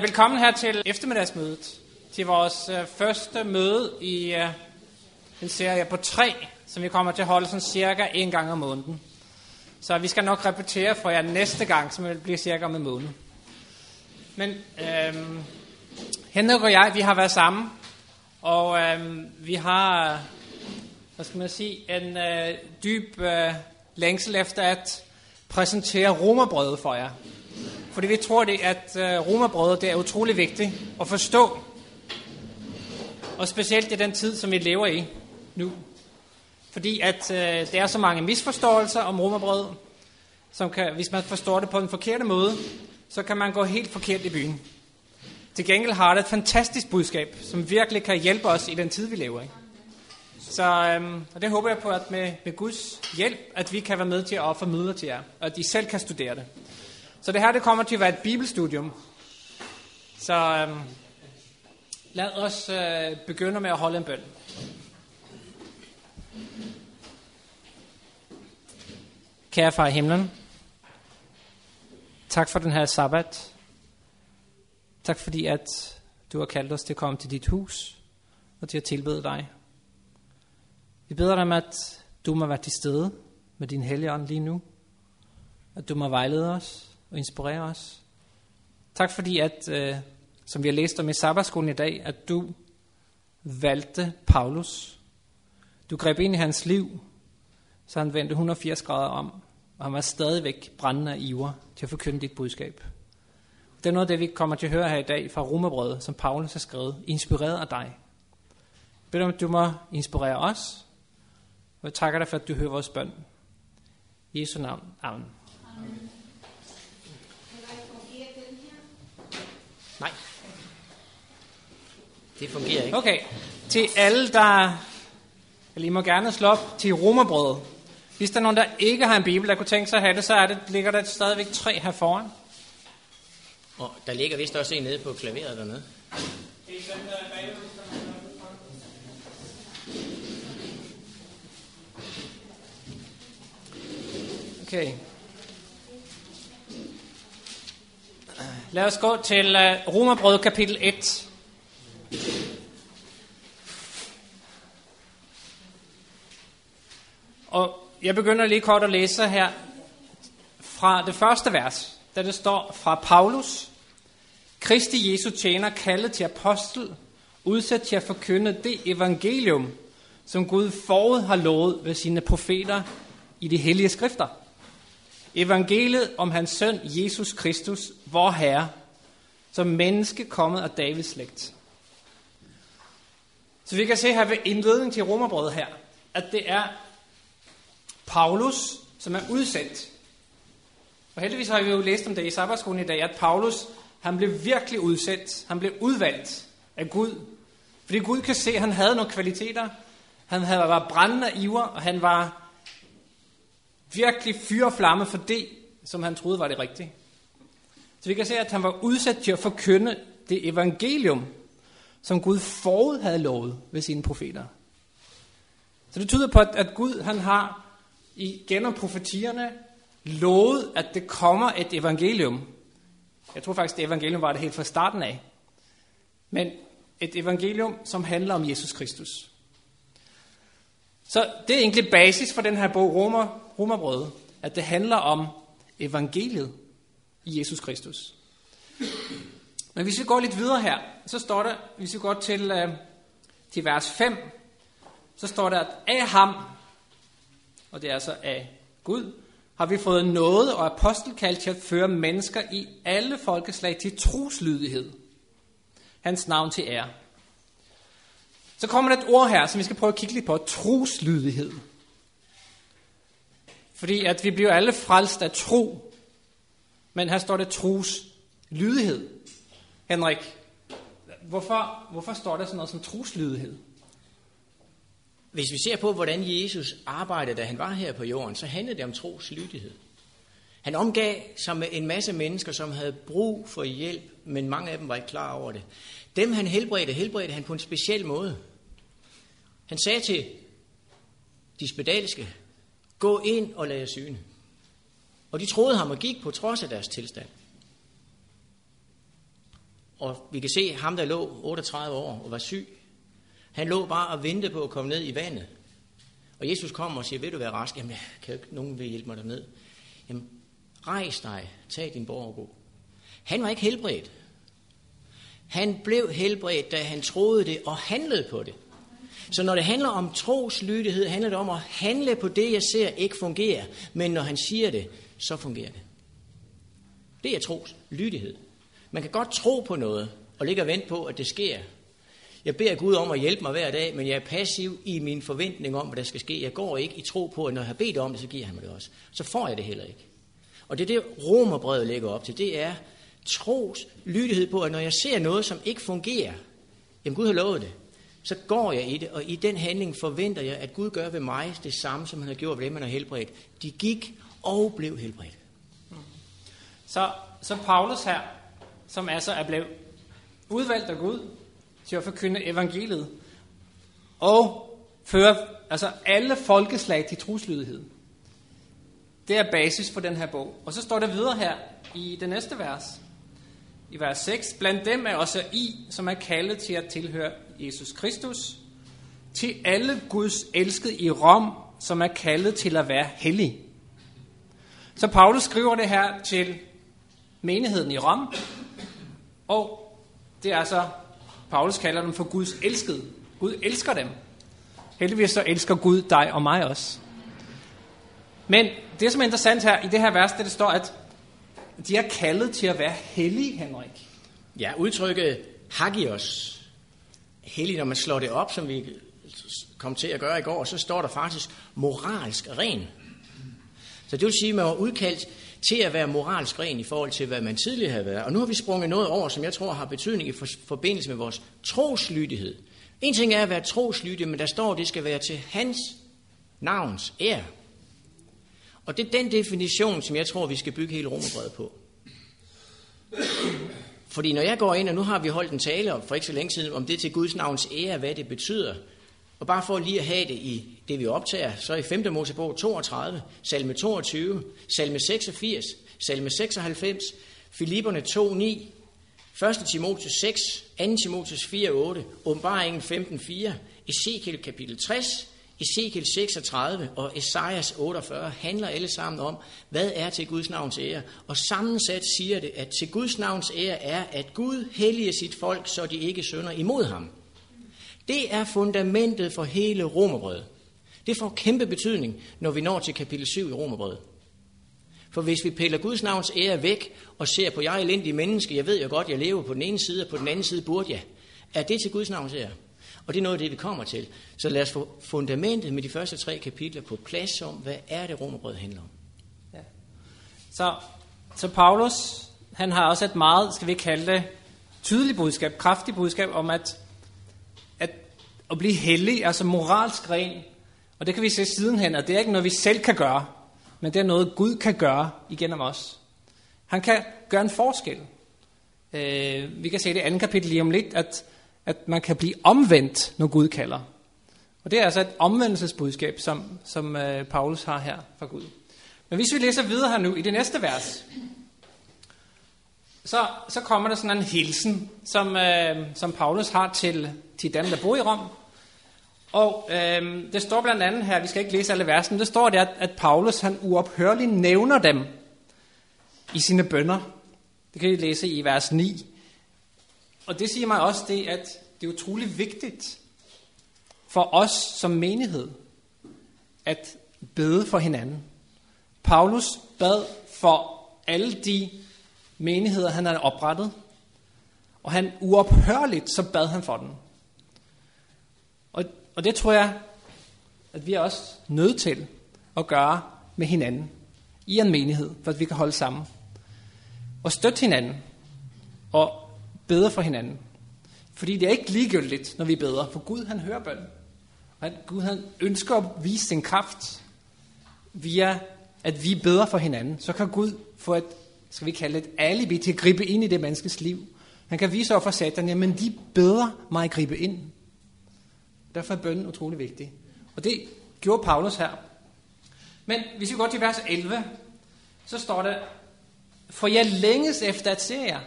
Velkommen her til eftermiddagsmødet, til vores øh, første møde i øh, en serie på tre, som vi kommer til at holde sådan cirka en gang om måneden. Så vi skal nok repetere for jer næste gang, som vil blive cirka om en måned. Men øh, Henrik og jeg, vi har været sammen, og øh, vi har, hvad skal man sige, en øh, dyb øh, længsel efter at præsentere romerbrødet for jer. Fordi vi tror, det, at øh, romerbrødet det er utrolig vigtigt at forstå. Og specielt i den tid, som vi lever i nu. Fordi at øh, der er så mange misforståelser om romerbrød, som kan, hvis man forstår det på en forkerte måde, så kan man gå helt forkert i byen. Til gengæld har det et fantastisk budskab, som virkelig kan hjælpe os i den tid, vi lever i. Så øhm, og det håber jeg på, at med, med Guds hjælp, at vi kan være med til at formidle til jer, og at I selv kan studere det. Så det her det kommer til at være et bibelstudium. Så øhm, lad os øh, begynde med at holde en bøn. Kære far i himlen, tak for den her sabbat. Tak fordi, at du har kaldt os til at komme til dit hus og til at tilbede dig. Vi beder dig om, at du må være til stede med din hellige ånd lige nu. At du må vejlede os og inspirere os. Tak fordi, at, øh, som vi har læst om i sabbatskolen i dag, at du valgte Paulus. Du greb ind i hans liv, så han vendte 180 grader om, og han var stadigvæk brændende af iver til at forkynde dit budskab. Det er noget af det, vi kommer til at høre her i dag fra Romerbrødet, som Paulus har skrevet, inspireret af dig. Jeg beder om, at du må inspirere os, og jeg takker dig for, at du hører vores bøn. I Jesu navn. Amen. Amen. Nej. Det fungerer ikke. Okay. Til alle, der... Eller I må gerne slå op til romerbrødet. Hvis der er nogen, der ikke har en bibel, der kunne tænke sig at have det, så er det, ligger der stadigvæk tre her foran. Og der ligger vist også en nede på klaveret dernede. Okay. Lad os gå til uh, Romerbrød kapitel 1. Og jeg begynder lige kort at læse her fra det første vers, der det står fra Paulus. Kristi Jesu tjener kaldet til apostel, udsat til at forkynde det evangelium, som Gud forud har lovet ved sine profeter i de hellige skrifter. Evangeliet om hans søn Jesus Kristus, vor Herre, som menneske kommet af Davids slægt. Så vi kan se her ved indledning til Romerbrødet her, at det er Paulus, som er udsendt. Og heldigvis har vi jo læst om det i sabbatskolen i dag, at Paulus, han blev virkelig udsendt. Han blev udvalgt af Gud. Fordi Gud kan se, at han havde nogle kvaliteter. Han havde var brændende iver, og han var virkelig fyreflamme for det, som han troede var det rigtige. Så vi kan se, at han var udsat til at forkynde det evangelium, som Gud forud havde lovet ved sine profeter. Så det tyder på, at Gud han har igennem profetierne lovet, at det kommer et evangelium. Jeg tror faktisk, det evangelium var det helt fra starten af. Men et evangelium, som handler om Jesus Kristus. Så det er egentlig basis for den her bog, Romer, Romerbrødet, at det handler om evangeliet i Jesus Kristus. Men hvis vi går lidt videre her, så står der, hvis vi går til, øh, til vers 5, så står der, at af ham, og det er altså af Gud, har vi fået noget og apostelkald til at føre mennesker i alle folkeslag til troslydighed. Hans navn til ære. Så kommer der et ord her, som vi skal prøve at kigge lidt på. Troslydighed. Fordi at vi bliver alle frelst af tro. Men her står det troslydighed. Henrik, hvorfor, hvorfor står der sådan noget som troslydighed? Hvis vi ser på, hvordan Jesus arbejdede, da han var her på jorden, så handlede det om troslydighed. Han omgav sig med en masse mennesker, som havde brug for hjælp, men mange af dem var ikke klar over det. Dem han helbredte, helbredte han på en speciel måde. Han sagde til de spedalske, gå ind og lad jer syne. Og de troede ham og gik på trods af deres tilstand. Og vi kan se ham, der lå 38 år og var syg. Han lå bare og ventede på at komme ned i vandet. Og Jesus kommer og siger, vil du være rask? Jamen, kan ikke nogen vil hjælpe mig derned? Jamen, rejs dig, tag din borg og gå. Han var ikke helbredt. Han blev helbredt, da han troede det og handlede på det. Så når det handler om troslydighed, handler det om at handle på det, jeg ser ikke fungerer. Men når han siger det, så fungerer det. Det er troslydighed. Man kan godt tro på noget, og ligge og vente på, at det sker. Jeg beder Gud om at hjælpe mig hver dag, men jeg er passiv i min forventning om, hvad der skal ske. Jeg går ikke i tro på, at når jeg har bedt om det, så giver han mig det også. Så får jeg det heller ikke. Og det er det, romerbrevet lægger op til. Det er tros lydighed på, at når jeg ser noget, som ikke fungerer, jamen Gud har lovet det, så går jeg i det, og i den handling forventer jeg, at Gud gør ved mig det samme, som han har gjort ved dem, han har helbredt. De gik og blev helbredt. Så, så Paulus her, som altså er blevet udvalgt af Gud til at forkynde evangeliet, og føre altså alle folkeslag til truslydighed. Det er basis for den her bog. Og så står der videre her i det næste vers, i vers 6. Blandt dem er også I, som er kaldet til at tilhøre Jesus Kristus, til alle Guds elskede i Rom, som er kaldet til at være hellig. Så Paulus skriver det her til menigheden i Rom, og det er altså, Paulus kalder dem for Guds elskede. Gud elsker dem. Heldigvis så elsker Gud dig og mig også. Men det, som er interessant her i det her vers, det, det står, at de er kaldet til at være hellige, Henrik. Ja, udtrykket hagios, hellig, når man slår det op, som vi kom til at gøre i går, så står der faktisk moralsk ren. Så det vil sige, at man var udkaldt til at være moralsk ren i forhold til, hvad man tidligere havde været. Og nu har vi sprunget noget over, som jeg tror har betydning i forbindelse med vores troslydighed. En ting er at være troslydig, men der står, at det skal være til hans navns ære. Og det er den definition, som jeg tror, vi skal bygge hele romerbrevet på. Fordi når jeg går ind, og nu har vi holdt en tale for ikke så længe siden, om det til Guds navns ære, hvad det betyder. Og bare for lige at have det i det, vi optager, så i 5. Mosebog 32, salme 22, salme 86, salme 96, Filipperne 2, 9, 1. Timotheus 6, 2. Timotheus 4, 8, åbenbaringen 15, 4, Ezekiel kapitel 60, Ezekiel 36 og Esajas 48 handler alle sammen om, hvad er til Guds navns ære. Og sammensat siger det, at til Guds navns ære er, at Gud helliger sit folk, så de ikke sønder imod ham. Det er fundamentet for hele romerbrødet. Det får kæmpe betydning, når vi når til kapitel 7 i romerbrødet. For hvis vi piller Guds navns ære væk og ser på jeg elendige menneske, jeg ved jo godt, jeg lever på den ene side, og på den anden side burde jeg. Er det til Guds navns ære? Og det er noget af det, vi kommer til. Så lad os få fundamentet med de første tre kapitler på plads om, hvad er det romerbrød handler om. Ja. Så, så Paulus, han har også et meget, skal vi kalde det, tydeligt budskab, kraftigt budskab om, at, at, at blive hellig, altså moralsk ren, og det kan vi se sidenhen, at det er ikke noget, vi selv kan gøre, men det er noget, Gud kan gøre igennem os. Han kan gøre en forskel. Øh, vi kan se det i andet kapitel lige om lidt, at at man kan blive omvendt, når Gud kalder. Og det er altså et omvendelsesbudskab, som, som øh, Paulus har her fra Gud. Men hvis vi læser videre her nu i det næste vers, så, så kommer der sådan en hilsen, som, øh, som Paulus har til, til dem, der bor i Rom. Og øh, det står blandt andet her, vi skal ikke læse alle versene, det står der, at, at Paulus han uophørligt nævner dem i sine bønder. Det kan I læse i vers 9. Og det siger mig også det, at det er utrolig vigtigt for os som menighed at bede for hinanden. Paulus bad for alle de menigheder, han havde oprettet, og han uophørligt, så bad han for dem. Og, og det tror jeg, at vi er også nødt til at gøre med hinanden i en menighed, for at vi kan holde sammen. Og støtte hinanden. Og beder for hinanden. Fordi det er ikke ligegyldigt, når vi beder, for Gud han hører bøn. Og Gud han ønsker at vise sin kraft via, at vi beder for hinanden. Så kan Gud få et, skal vi kalde det et alibi til at gribe ind i det menneskes liv. Han kan vise over for satan, jamen de beder mig at gribe ind. Derfor er bønnen utrolig vigtig. Og det gjorde Paulus her. Men hvis vi går til vers 11, så står der, for jeg længes efter at se jer,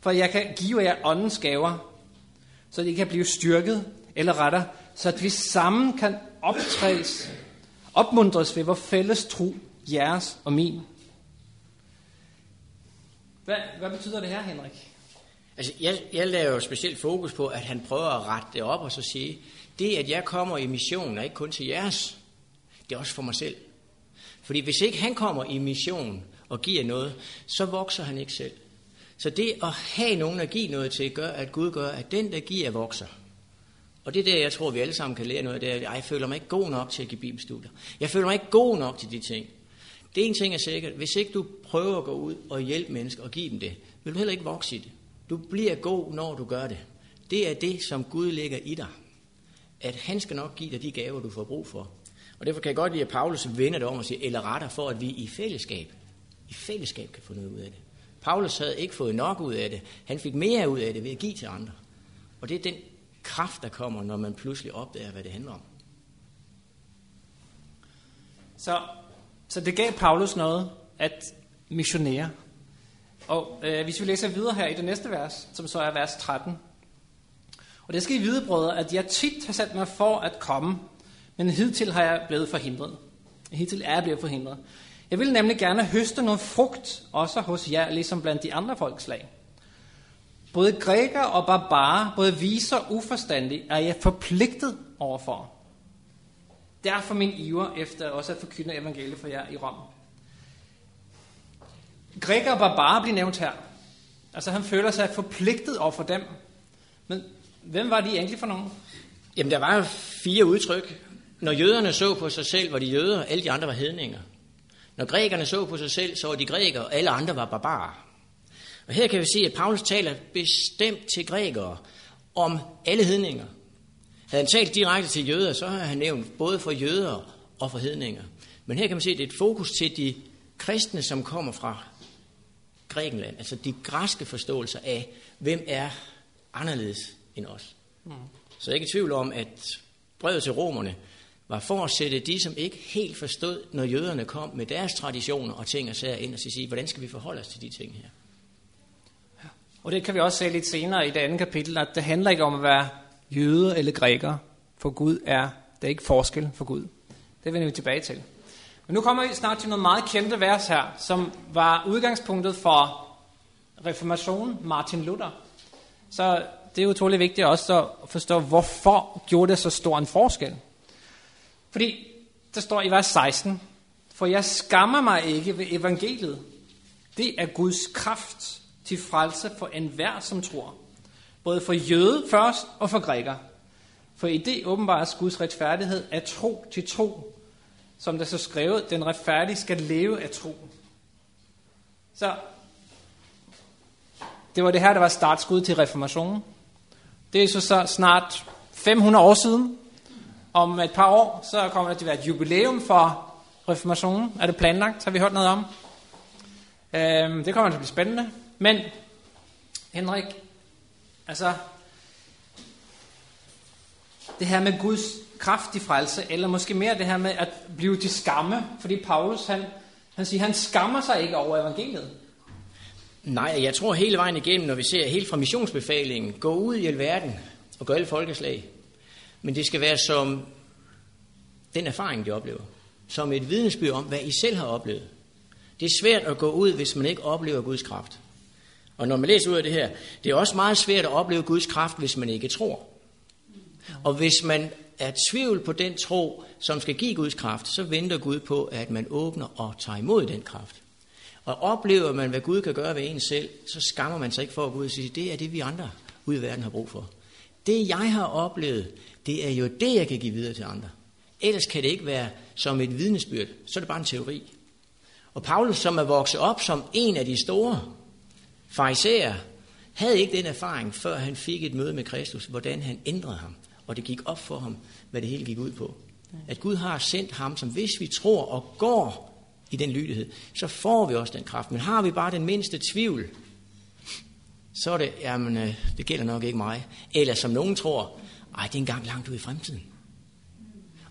for jeg kan give jer åndens gaver, så I kan blive styrket, eller retter, så at vi sammen kan optræs, opmuntres ved vores fælles tro, jeres og min. Hvad, hvad betyder det her, Henrik? Altså, jeg, jeg laver jo specielt fokus på, at han prøver at rette det op og så sige, det at jeg kommer i missionen er ikke kun til jeres, det er også for mig selv. Fordi hvis ikke han kommer i mission og giver noget, så vokser han ikke selv. Så det at have nogen at give noget til, gør, at Gud gør, at den, der giver, vokser. Og det er det, jeg tror, vi alle sammen kan lære noget af, det er, at jeg føler mig ikke god nok til at give bibelstudier. Jeg føler mig ikke god nok til de ting. Det ene ting er sikkert, hvis ikke du prøver at gå ud og hjælpe mennesker og give dem det, vil du heller ikke vokse i det. Du bliver god, når du gør det. Det er det, som Gud lægger i dig. At han skal nok give dig de gaver, du får brug for. Og derfor kan jeg godt lide, at Paulus vender det om og siger, eller retter for, at vi i fællesskab, i fællesskab kan få noget ud af det. Paulus havde ikke fået nok ud af det. Han fik mere ud af det ved at give til andre. Og det er den kraft, der kommer, når man pludselig opdager, hvad det handler om. Så, så det gav Paulus noget at missionere. Og øh, hvis vi læser videre her i det næste vers, som så er vers 13. Og det skal I vide, brødre, at jeg tit har sat mig for at komme, men hidtil har jeg blevet forhindret. Hidtil er jeg blevet forhindret. Jeg vil nemlig gerne høste noget frugt, også hos jer, ligesom blandt de andre folkslag. Både græker og barbarer, både viser og uforstandige, er jeg forpligtet overfor. Derfor min iver efter også at forkynde evangeliet for jer i Rom. Græker og barbarer bliver nævnt her. Altså han føler sig forpligtet over for dem. Men hvem var de egentlig for nogen? Jamen der var fire udtryk. Når jøderne så på sig selv, var de jøder, alle de andre var hedninger. Når grækerne så på sig selv, så var de grækere, og alle andre var barbarer. Og her kan vi se, at Paulus taler bestemt til grækere om alle hedninger. Havde han talt direkte til jøder, så har han nævnt både for jøder og for hedninger. Men her kan man se, at det er et fokus til de kristne, som kommer fra Grækenland. Altså de græske forståelser af, hvem er anderledes end os. Mm. Så jeg er ikke i tvivl om, at brevet til romerne var for at sætte de, som ikke helt forstod, når jøderne kom med deres traditioner og ting og sager ind og sige, hvordan skal vi forholde os til de ting her? Og det kan vi også se lidt senere i det andet kapitel, at det handler ikke om at være jøde eller græker, for Gud er, der er ikke forskel for Gud. Det vender vi tilbage til. Men nu kommer vi snart til noget meget kendte vers her, som var udgangspunktet for reformationen, Martin Luther. Så det er utrolig vigtigt også at forstå, hvorfor gjorde det så stor en forskel. Fordi der står i vers 16, for jeg skammer mig ikke ved evangeliet. Det er Guds kraft til frelse for enhver, som tror. Både for jøde først og for græker. For i det åbenbares Guds retfærdighed er tro til tro. Som der så skrevet, den retfærdige skal leve af tro. Så det var det her, der var startskud til reformationen. Det er så, så snart 500 år siden. Om et par år, så kommer der til at være et jubilæum for reformationen. Er det planlagt? Har vi hørt noget om? Øhm, det kommer til at blive spændende. Men, Henrik, altså, det her med Guds kraftig frelse, eller måske mere det her med at blive til skamme, fordi Paulus, han, han siger, han skammer sig ikke over evangeliet. Nej, jeg tror hele vejen igennem, når vi ser helt fra missionsbefalingen, gå ud i alverden og gør alle folkeslag. Men det skal være som den erfaring, de oplever. Som et vidnesbyrd om, hvad I selv har oplevet. Det er svært at gå ud, hvis man ikke oplever Guds kraft. Og når man læser ud af det her, det er også meget svært at opleve Guds kraft, hvis man ikke tror. Og hvis man er tvivl på den tro, som skal give Guds kraft, så venter Gud på, at man åbner og tager imod den kraft. Og oplever man, hvad Gud kan gøre ved en selv, så skammer man sig ikke for at gå ud og sige, det er det, vi andre ude i verden har brug for. Det, jeg har oplevet, det er jo det, jeg kan give videre til andre. Ellers kan det ikke være som et vidnesbyrd, så er det bare en teori. Og Paulus, som er vokset op som en af de store farisæer, havde ikke den erfaring, før han fik et møde med Kristus, hvordan han ændrede ham. Og det gik op for ham, hvad det hele gik ud på. At Gud har sendt ham, som hvis vi tror og går i den lydighed, så får vi også den kraft. Men har vi bare den mindste tvivl, så er det, jamen, øh, det gælder nok ikke mig. Eller som nogen tror, ej, det er engang langt ud i fremtiden.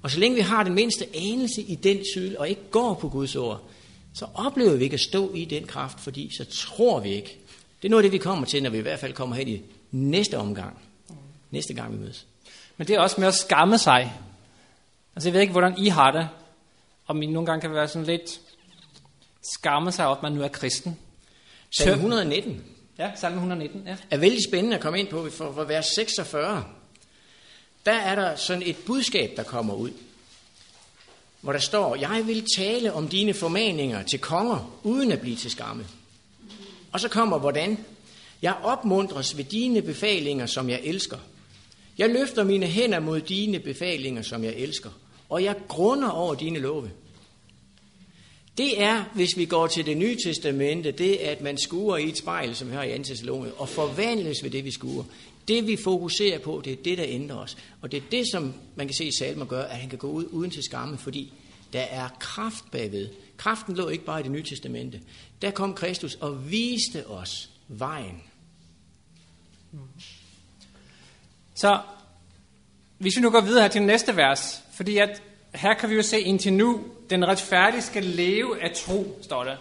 Og så længe vi har den mindste anelse i den tvivl, og ikke går på Guds ord, så oplever vi ikke at stå i den kraft, fordi så tror vi ikke, Det er noget af det, vi kommer til, når vi i hvert fald kommer hen i næste omgang. Næste gang, vi mødes. Men det er også med at skamme sig. Altså jeg ved ikke, hvordan I har det. Om I nogle gange kan være sådan lidt skamme sig, at man nu er kristen. Salme 119 Ja, salme 119, ja. er vældig spændende at komme ind på, for, for vers 46. Der er der sådan et budskab, der kommer ud, hvor der står, jeg vil tale om dine formaninger til konger, uden at blive til skamme. Og så kommer hvordan? Jeg opmuntres ved dine befalinger, som jeg elsker. Jeg løfter mine hænder mod dine befalinger, som jeg elsker. Og jeg grunder over dine love. Det er, hvis vi går til det nye testamente, det at man skuer i et spejl, som her i Antisalone, og forvandles ved det, vi skuer. Det vi fokuserer på, det er det, der ændrer os. Og det er det, som man kan se i Salmer gør, at han kan gå ud uden til skamme, fordi der er kraft bagved. Kraften lå ikke bare i det nye testamente. Der kom Kristus og viste os vejen. Så hvis vi nu går videre her til næste vers, fordi at her kan vi jo se indtil nu, den retfærdige skal leve af tro, står der.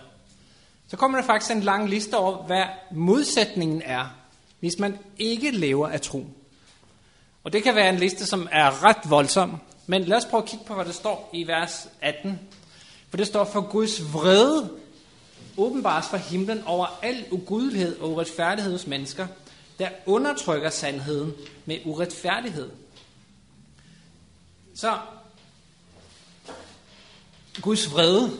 Så kommer der faktisk en lang liste over, hvad modsætningen er, hvis man ikke lever af tro. Og det kan være en liste, som er ret voldsom. Men lad os prøve at kigge på, hvad der står i vers 18. For det står, for Guds vrede åbenbares fra himlen over al ugudelighed og uretfærdighed hos mennesker, der undertrykker sandheden med uretfærdighed. Så Guds vrede.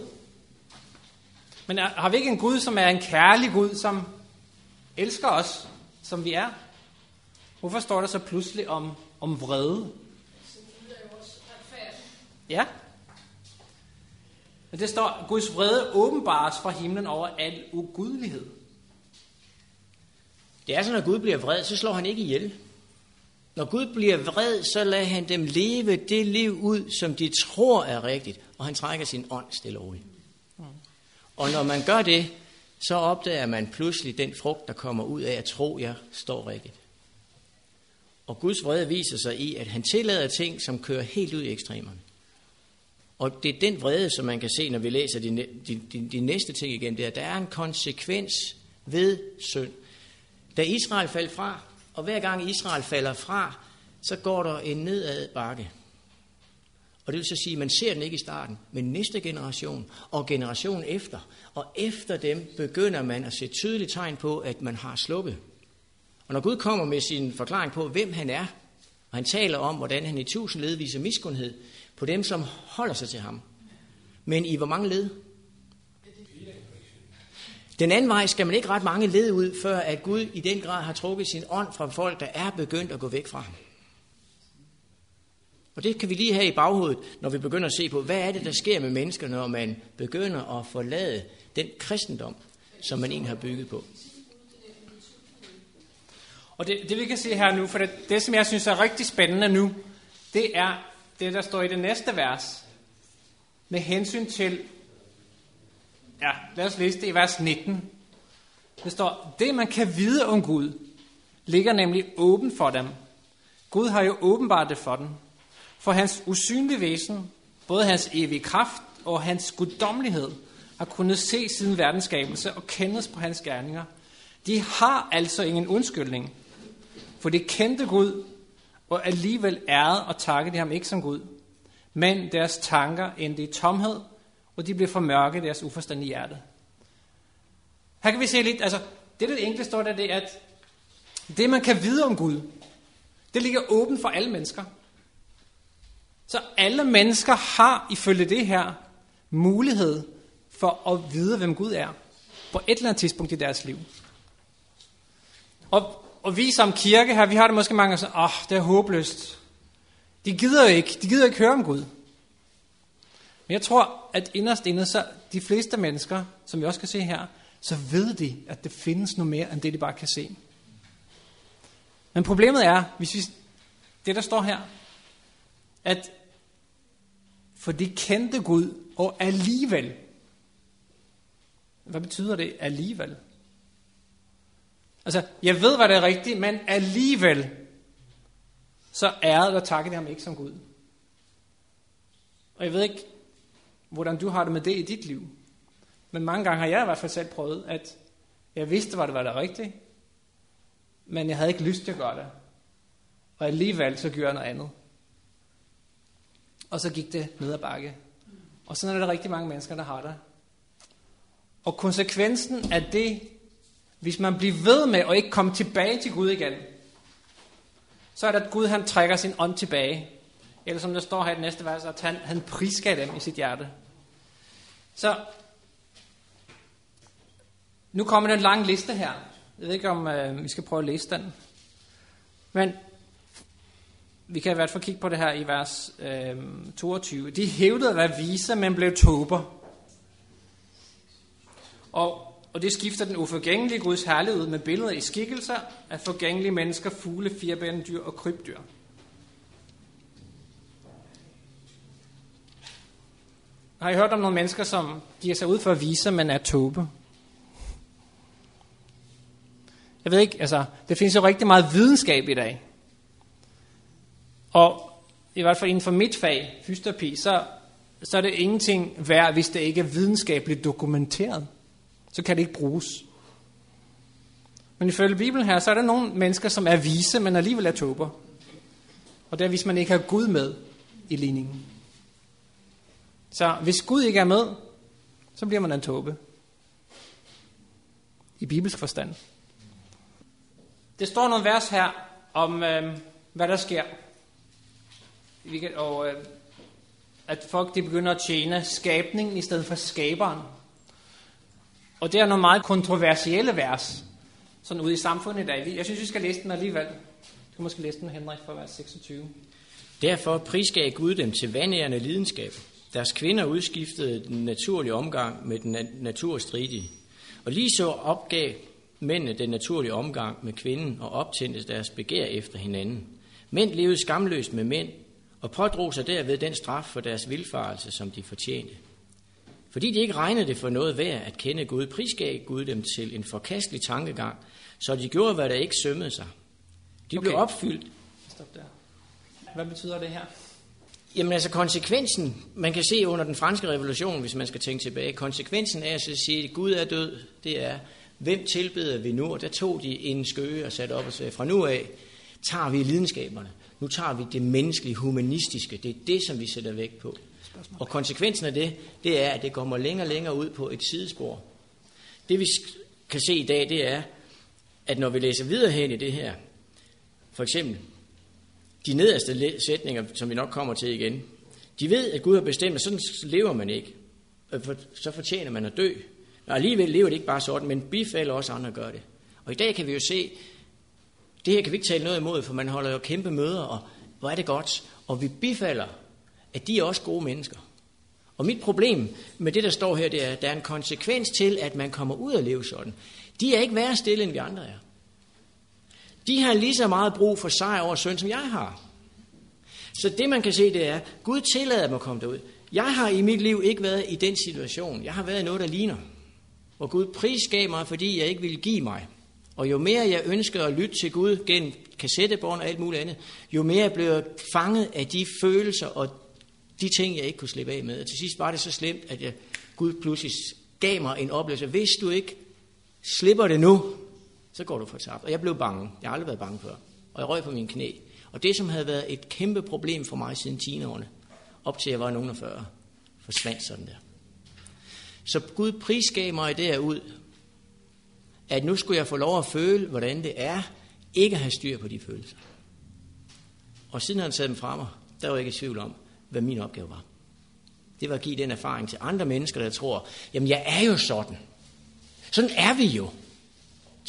Men er, har vi ikke en Gud, som er en kærlig Gud, som elsker os, som vi er? Hvorfor står der så pludselig om, om vrede? Ja. Men det står, Guds vrede åbenbares fra himlen over al ugudelighed. Det er sådan, at Gud bliver vred, så slår han ikke ihjel. Når Gud bliver vred, så lader han dem leve det liv ud, som de tror er rigtigt, og han trækker sin ånd stille over. Og når man gør det, så opdager man pludselig den frugt, der kommer ud af at tro, jeg står rigtigt. Og Guds vrede viser sig i, at han tillader ting, som kører helt ud i ekstremerne. Og det er den vrede, som man kan se, når vi læser de, de, de, de næste ting igen, det er, der er en konsekvens ved synd. Da Israel faldt fra, og hver gang Israel falder fra, så går der en nedad bakke. Og det vil så sige, at man ser den ikke i starten, men næste generation og generation efter. Og efter dem begynder man at se tydelige tegn på, at man har sluppet. Og når Gud kommer med sin forklaring på, hvem han er, og han taler om, hvordan han i tusind led viser miskundhed på dem, som holder sig til ham. Men i hvor mange led? Den anden vej skal man ikke ret mange led ud, før at Gud i den grad har trukket sin ånd fra folk, der er begyndt at gå væk fra ham. Og det kan vi lige have i baghovedet, når vi begynder at se på, hvad er det, der sker med mennesker, når man begynder at forlade den kristendom, som man egentlig har bygget på. Og det, det vi kan se her nu, for det, det som jeg synes er rigtig spændende nu, det er det, der står i det næste vers, med hensyn til, ja, lad os læse det i vers 19. Det står, det man kan vide om Gud, ligger nemlig åben for dem. Gud har jo åbenbart det for dem. For hans usynlige væsen, både hans evige kraft og hans guddommelighed, har kunnet se siden verdensskabelse og kendes på hans gerninger. De har altså ingen undskyldning, for de kendte Gud, og alligevel ærede og takkede de ham ikke som Gud. Men deres tanker endte i tomhed, og de blev formørket deres deres i hjerte. Her kan vi se lidt, altså det der enkle står der, det er, at det man kan vide om Gud, det ligger åbent for alle mennesker. Så alle mennesker har ifølge det her mulighed for at vide, hvem Gud er på et eller andet tidspunkt i deres liv. Og, og vi som kirke her, vi har det måske mange der siger, åh, oh, det er håbløst. De gider ikke, de gider ikke høre om Gud. Men jeg tror, at inderst inde, så de fleste mennesker, som vi også kan se her, så ved de, at det findes noget mere, end det de bare kan se. Men problemet er, hvis vi, det der står her, at for de kendte Gud, og alligevel. Hvad betyder det alligevel? Altså, jeg ved, hvad det er rigtigt, men alligevel, så ærede og takkede ham ikke som Gud. Og jeg ved ikke, hvordan du har det med det i dit liv. Men mange gange har jeg i hvert fald selv prøvet, at Jeg vidste, hvad det var det rigtige, men jeg havde ikke lyst til at gøre det. Og alligevel så gjorde jeg noget andet. Og så gik det ned ad bakke. Og sådan er der rigtig mange mennesker, der har det. Og konsekvensen af det, hvis man bliver ved med at ikke komme tilbage til Gud igen, så er det, at Gud han trækker sin ånd tilbage. Eller som der står her i det næste vers, at han, han prisker dem i sit hjerte. Så nu kommer den lange liste her. Jeg ved ikke, om øh, vi skal prøve at læse den. Men vi kan i hvert fald kigge på det her i vers øh, 22. De hævdede at være vise, men blev tober. Og, og det skifter den uforgængelige Guds herlighed med billeder i skikkelser af forgængelige mennesker, fugle, firbærende dyr og krybdyr. Har I hørt om nogle mennesker, som giver sig ud for at vise, man er tåbe? Jeg ved ikke, altså, det findes jo rigtig meget videnskab i dag. Og i hvert fald inden for mit fag, fysioterapi, så, så er det ingenting værd, hvis det ikke er videnskabeligt dokumenteret. Så kan det ikke bruges. Men ifølge Bibelen her, så er der nogle mennesker, som er vise, men alligevel er tober. Og det er, hvis man ikke har Gud med i ligningen. Så hvis Gud ikke er med, så bliver man en tåbe. I bibelsk forstand. Det står nogle vers her om, øh, hvad der sker. Og øh, at folk de begynder at tjene skabningen i stedet for skaberen. Og det er nogle meget kontroversielle vers, sådan ude i samfundet i dag. Jeg synes, vi skal læse den alligevel. Du kan måske læse den, Henrik, fra vers 26. Derfor prisgav Gud dem til vandærende lidenskab. Deres kvinder udskiftede den naturlige omgang med den naturstridige. Og lige så opgav mændene den naturlige omgang med kvinden og optændte deres begær efter hinanden. Mænd levede skamløst med mænd og pådrog sig derved den straf for deres vilfarelse, som de fortjente. Fordi de ikke regnede det for noget værd at kende Gud, prisgav Gud dem til en forkastelig tankegang, så de gjorde, hvad der ikke sømmede sig. De okay. blev opfyldt. Stop der. Hvad betyder det her? Jamen altså konsekvensen, man kan se under den franske revolution, hvis man skal tænke tilbage, konsekvensen af at sige, at Gud er død, det er, hvem tilbeder vi nu? Og der tog de en skøge og satte op og sagde, fra nu af tager vi lidenskaberne. Nu tager vi det menneskelige, humanistiske. Det er det, som vi sætter vægt på. Og konsekvensen af det, det er, at det kommer længere og længere ud på et sidespor. Det vi kan se i dag, det er, at når vi læser videre hen i det her, for eksempel de nederste sætninger, som vi nok kommer til igen, de ved, at Gud har bestemt, at sådan lever man ikke. Så fortjener man at dø. Men alligevel lever det ikke bare sådan, men bifalder også andre gør det. Og i dag kan vi jo se, det her kan vi ikke tale noget imod, for man holder jo kæmpe møder, og hvor er det godt. Og vi bifalder, at de er også gode mennesker. Og mit problem med det, der står her, det er, at der er en konsekvens til, at man kommer ud og leve sådan. De er ikke værre stille, end vi andre er. De har lige så meget brug for sejr over synd, som jeg har. Så det, man kan se, det er, Gud tillader mig at komme derud. Jeg har i mit liv ikke været i den situation. Jeg har været i noget, der ligner. Hvor Gud prisgav mig, fordi jeg ikke ville give mig. Og jo mere jeg ønskede at lytte til Gud gennem kassettebånd og alt muligt andet, jo mere blev jeg fanget af de følelser og de ting, jeg ikke kunne slippe af med. Og til sidst var det så slemt, at jeg, Gud pludselig gav mig en oplevelse. Hvis du ikke slipper det nu, så går du fortabt. Og jeg blev bange. Jeg har aldrig været bange før. Og jeg røg på mine knæ. Og det, som havde været et kæmpe problem for mig siden 10 årene, op til jeg var nogen af 40, forsvandt sådan der. Så Gud prisgav mig derud, at nu skulle jeg få lov at føle, hvordan det er, ikke at have styr på de følelser. Og siden han satte dem fra mig, der var jeg ikke i tvivl om, hvad min opgave var. Det var at give den erfaring til andre mennesker, der tror, jamen jeg er jo sådan. Sådan er vi jo.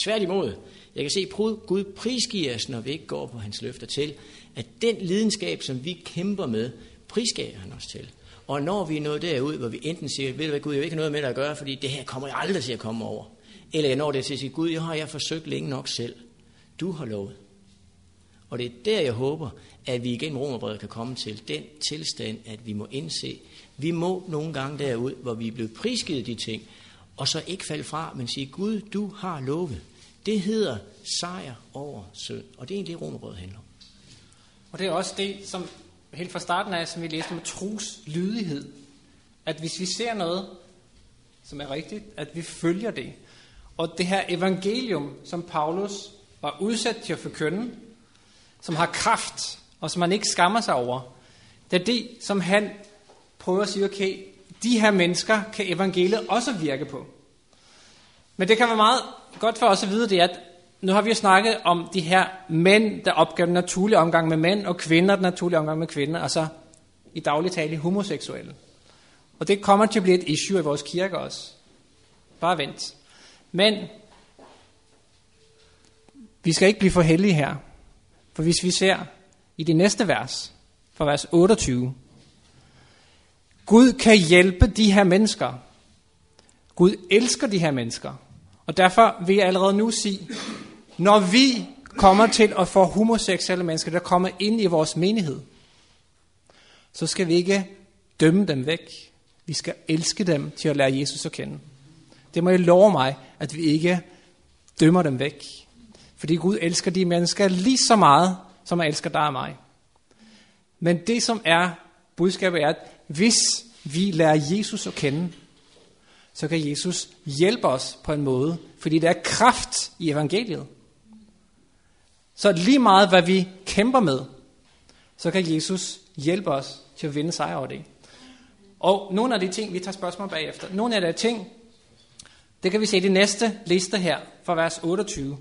Tværtimod, jeg kan se, at Gud prisgiver os, når vi ikke går på hans løfter til, at den lidenskab, som vi kæmper med, prisgiver han os til. Og når vi er nået derud, hvor vi enten siger, ved du hvad Gud, jeg vil ikke have noget med dig at gøre, fordi det her kommer jeg aldrig til at komme over. Eller jeg når det til at sige, Gud, jeg har jeg forsøgt længe nok selv. Du har lovet. Og det er der, jeg håber, at vi igen romerbrevet kan komme til den tilstand, at vi må indse, vi må nogle gange derud, hvor vi er blevet prisgivet de ting, og så ikke falde fra, men sige, Gud, du har lovet. Det hedder sejr over synd. Og det er egentlig det, romerbrevet handler om. Og det er også det, som helt fra starten af, som vi læste med tros lydighed. At hvis vi ser noget, som er rigtigt, at vi følger det. Og det her evangelium, som Paulus var udsat til at forkynde, som har kraft, og som han ikke skammer sig over, det er det, som han prøver at sige, okay, de her mennesker kan evangeliet også virke på. Men det kan være meget godt for os at vide, det er, at nu har vi jo snakket om de her mænd, der opgav den naturlige omgang med mænd, og kvinder, den naturlige omgang med kvinder, altså i daglig tale homoseksuelle. Og det kommer til at blive et issue i vores kirke også. Bare vent. Men vi skal ikke blive for heldige her. For hvis vi ser i det næste vers, fra vers 28, Gud kan hjælpe de her mennesker. Gud elsker de her mennesker. Og derfor vil jeg allerede nu sige, når vi kommer til at få homoseksuelle mennesker, der kommer ind i vores menighed, så skal vi ikke dømme dem væk. Vi skal elske dem til at lære Jesus at kende. Det må jeg love mig, at vi ikke dømmer dem væk. Fordi Gud elsker de mennesker lige så meget, som han elsker dig og mig. Men det som er budskabet er, at hvis vi lærer Jesus at kende, så kan Jesus hjælpe os på en måde, fordi der er kraft i evangeliet. Så lige meget, hvad vi kæmper med, så kan Jesus hjælpe os til at vinde sejr over det. Og nogle af de ting, vi tager spørgsmål bagefter, nogle af de ting, det kan vi se i det næste liste her, fra vers 28.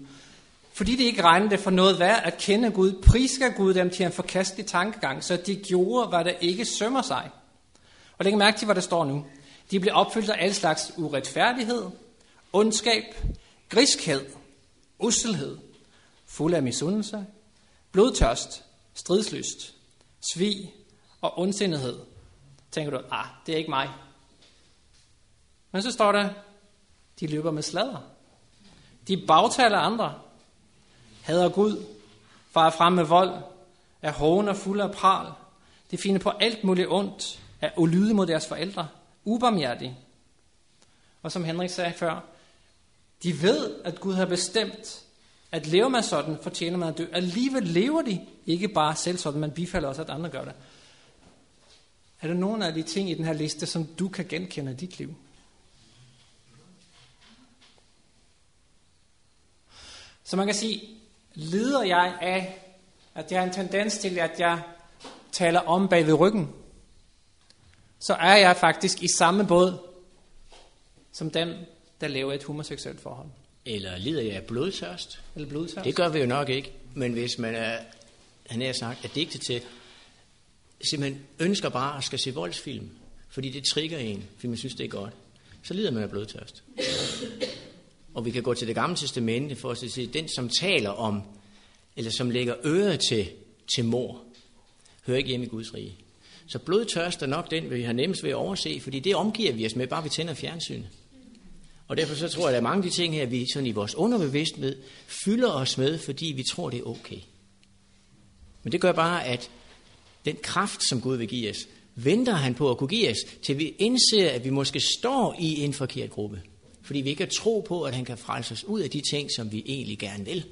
Fordi de ikke regnede det for noget værd at kende Gud, prisker Gud dem til en forkastelig tankegang, så de gjorde, hvad der ikke sømmer sig. Og læg mærke til, hvad der står nu. De blev opfyldt af alle slags uretfærdighed, ondskab, griskhed, usselhed, fuld af misundelse, blodtørst, stridslyst, svig og ondsindighed. Tænker du, ah, det er ikke mig. Men så står der, de løber med sladder. De bagtaler andre, hader Gud, farer frem med vold, er hoven og fuld af pral. De finder på alt muligt ondt, er ulydige mod deres forældre, ubarmhjertig. Og som Henrik sagde før, de ved, at Gud har bestemt, at lever man sådan, fortjener man at dø. Alligevel lever de ikke bare selv sådan, man bifalder også, at andre gør det. Er der nogen af de ting i den her liste, som du kan genkende i dit liv? Så man kan sige, lider jeg af, at jeg har en tendens til, at jeg taler om bag ved ryggen, så er jeg faktisk i samme båd som dem, der lever et homoseksuelt forhold. Eller lider jeg af blodtørst? Eller blodtørst. Det gør vi jo nok ikke, men hvis man er, han er sagt, er digtet til, simpelthen ønsker bare at skal se voldsfilm, fordi det trigger en, fordi man synes, det er godt, så lider man af blodtørst. Og vi kan gå til det gamle testamente for at sige, den som taler om, eller som lægger øret til, til mor, hører ikke hjemme i Guds rige. Så blodtørst er nok den, vi har nemmest ved at overse, fordi det omgiver vi os med, bare vi tænder fjernsyn. Og derfor så tror jeg, at der er mange af de ting her, vi sådan i vores underbevidsthed fylder os med, fordi vi tror, det er okay. Men det gør bare, at den kraft, som Gud vil give os, venter han på at kunne give os, til vi indser, at vi måske står i en forkert gruppe. Fordi vi ikke har tro på, at han kan frelse os ud af de ting, som vi egentlig gerne vil.